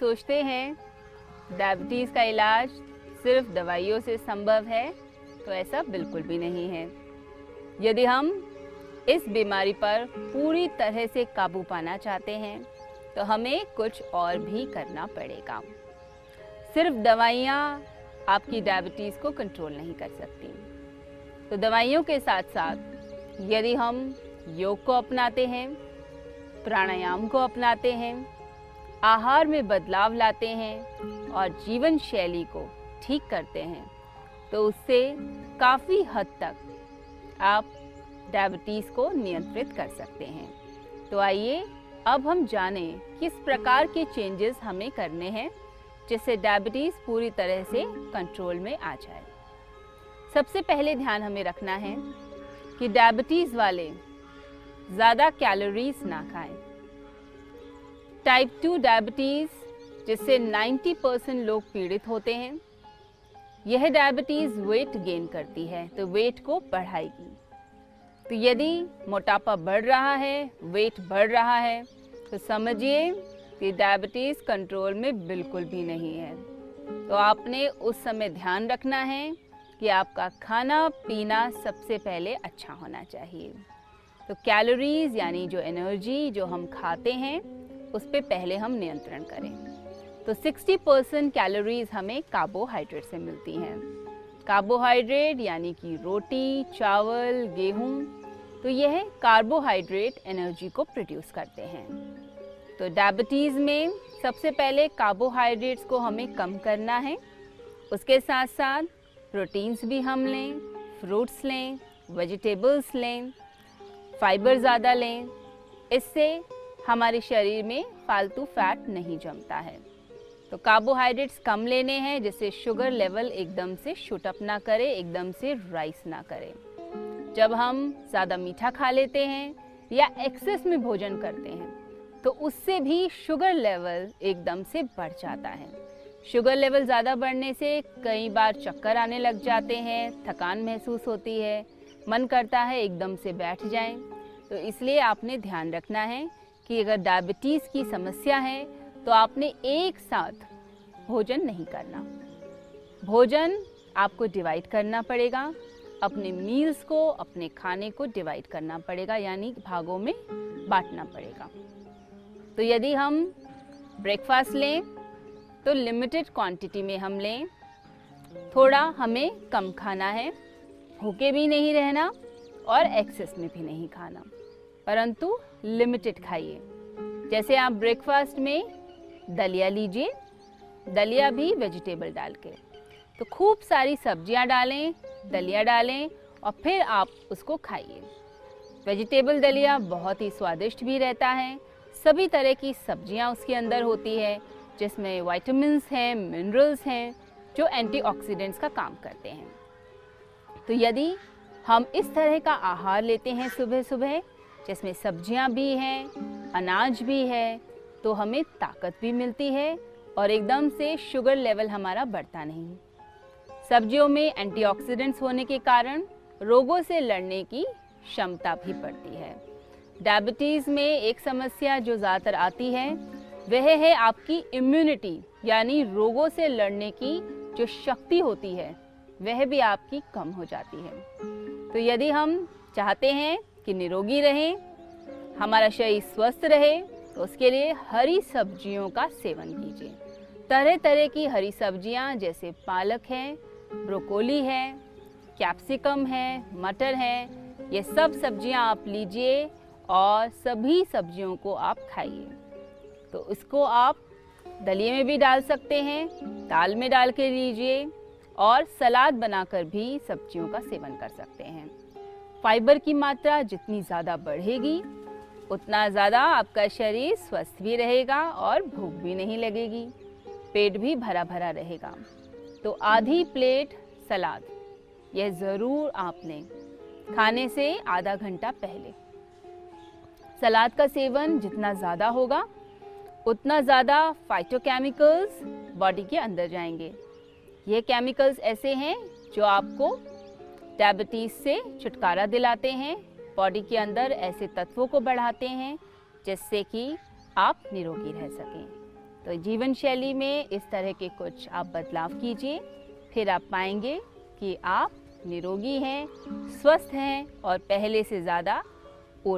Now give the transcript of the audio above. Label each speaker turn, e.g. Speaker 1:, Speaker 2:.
Speaker 1: सोचते हैं डायबिटीज़ का इलाज सिर्फ़ दवाइयों से संभव है तो ऐसा बिल्कुल भी नहीं है। यदि हम इस बीमारी पर पूरी तरह से काबू पाना चाहते हैं तो हमें कुछ और भी करना पड़ेगा। सिर्फ़ दवाइयाँ आपकी डायबिटीज़ को कंट्रोल नहीं कर सकती। तो दवाइयों के साथ साथ यदि हम योग को अपनाते हैं, प्राणायाम को अपनाते हैं आहार में बदलाव लाते हैं और जीवन शैली को ठीक करते हैं तो उससे काफ़ी हद तक आप डायबिटीज़ को नियंत्रित कर सकते हैं। तो आइए, अब हम जानें किस प्रकार के चेंजेस हमें करने हैं, जिससे डायबिटीज़ पूरी तरह से कंट्रोल में आ जाए। सबसे पहले ध्यान हमें रखना है कि डायबिटीज़ वाले ज़्यादा कैलोरीज ना खाएँ। टाइप टू डायबिटीज़ जिससे 90 परसेंट लोग पीड़ित होते हैं। यह डायबिटीज़ वेट गेन करती है तो वेट को बढ़ाएगी। तो यदि मोटापा बढ़ रहा है वेट बढ़ रहा है तो समझिए कि डायबिटीज़ कंट्रोल में बिल्कुल भी नहीं है। तो आपने उस समय ध्यान रखना है कि आपका खाना पीना सबसे पहले अच्छा होना चाहिए। तो कैलोरीज यानी जो एनर्जी जो हम खाते हैं उस पर पहले हम नियंत्रण करें। तो 60 परसेंट कैलोरीज हमें कार्बोहाइड्रेट से मिलती हैं। कार्बोहाइड्रेट यानी कि रोटी, चावल, गेहूँ तो यह कार्बोहाइड्रेट एनर्जी को प्रोड्यूस करते हैं। तो डायबिटीज़ में सबसे पहले कार्बोहाइड्रेट्स को हमें कम करना है। उसके साथ साथ प्रोटीन्स भी हम लें फ्रूट्स लें वेजिटेबल्स लें फाइबर ज़्यादा लें। इससे हमारे शरीर में फालतू फैट नहीं जमता है। तो कार्बोहाइड्रेट्स कम लेने हैं, जिससे शुगर लेवल एकदम से शूट अप ना करे, एकदम से राइस ना करे। जब हम ज़्यादा मीठा खा लेते हैं या एक्सेस में भोजन करते हैं तो उससे भी शुगर लेवल एकदम से बढ़ जाता है। शुगर लेवल ज़्यादा बढ़ने से कई बार चक्कर आने लग जाते हैं, थकान महसूस होती है, मन करता है एकदम से बैठ जाएँ। तो इसलिए आपने ध्यान रखना है कि अगर डायबिटीज़ की समस्या है तो आपने एक साथ भोजन नहीं करना। भोजन आपको डिवाइड करना पड़ेगा, अपने मील्स को, अपने खाने को डिवाइड करना पड़ेगा, यानी भागों में बांटना पड़ेगा। तो यदि हम ब्रेकफास्ट लें तो लिमिटेड क्वांटिटी में हम लें, थोड़ा हमें कम खाना है, भूखे भी नहीं रहना और एक्सेस में भी नहीं खाना। परंतु लिमिटेड खाइए। जैसे आप ब्रेकफास्ट में दलिया लीजिए, दलिया भी वेजिटेबल डाल के। तो खूब सारी सब्ज़ियाँ डालें, दलिया डालें और फिर आप उसको खाइए। वेजिटेबल दलिया बहुत ही स्वादिष्ट भी रहता है। सभी तरह की सब्ज़ियाँ उसके अंदर होती है, जिसमें वाइटामस हैं मिनरल्स हैं, जो एंटीऑक्सीडेंट्स का काम करते हैं। तो यदि हम इस तरह का आहार लेते हैं सुबह सुबह जिसमें सब्ज़ियाँ भी हैं, अनाज भी है तो हमें ताकत भी मिलती है और एकदम से शुगर लेवल हमारा बढ़ता नहीं। सब्जियों में एंटीऑक्सीडेंट्स होने के कारण रोगों से लड़ने की क्षमता भी बढ़ती है। डायबिटीज़ में एक समस्या जो ज़्यादातर आती है, वह है आपकी इम्यूनिटी यानी रोगों से लड़ने की जो शक्ति होती है, वह भी आपकी कम हो जाती है। तो यदि हम चाहते हैं कि निरोगी रहें, हमारा शरीर स्वस्थ रहे तो उसके लिए हरी सब्जियों का सेवन कीजिए। तरह तरह की हरी सब्ज़ियाँ जैसे पालक है, ब्रोकोली है, कैप्सिकम है, मटर है, ये सब सब्ज़ियाँ आप लीजिए और सभी सब्जियों को आप खाइए। तो इसको आप दलिए में भी डाल सकते हैं, दाल में डाल के लीजिए और सलाद बनाकर भी सब्जियों का सेवन कर सकते हैं। फाइबर की मात्रा जितनी ज़्यादा बढ़ेगी, उतना ज़्यादा आपका शरीर स्वस्थ भी रहेगा और भूख भी नहीं लगेगी। पेट भी भरा भरा रहेगा। तो आधी प्लेट सलाद, यह ज़रूर आपने खाने से आधा घंटा पहले। सलाद का सेवन जितना ज़्यादा होगा, उतना ज़्यादा फाइटोकेमिकल्स बॉडी के अंदर जाएँगे। ये केमिकल्स ऐसे हैं जो आपको डायबिटीज़ से छुटकारा दिलाते हैं। बॉडी के अंदर ऐसे तत्वों को बढ़ाते हैं, जिससे कि आप निरोगी रह सकें। तो जीवन शैली में इस तरह के कुछ आप बदलाव कीजिए, फिर आप पाएँगे कि आप निरोगी हैं, स्वस्थ हैं और पहले से ज़्यादा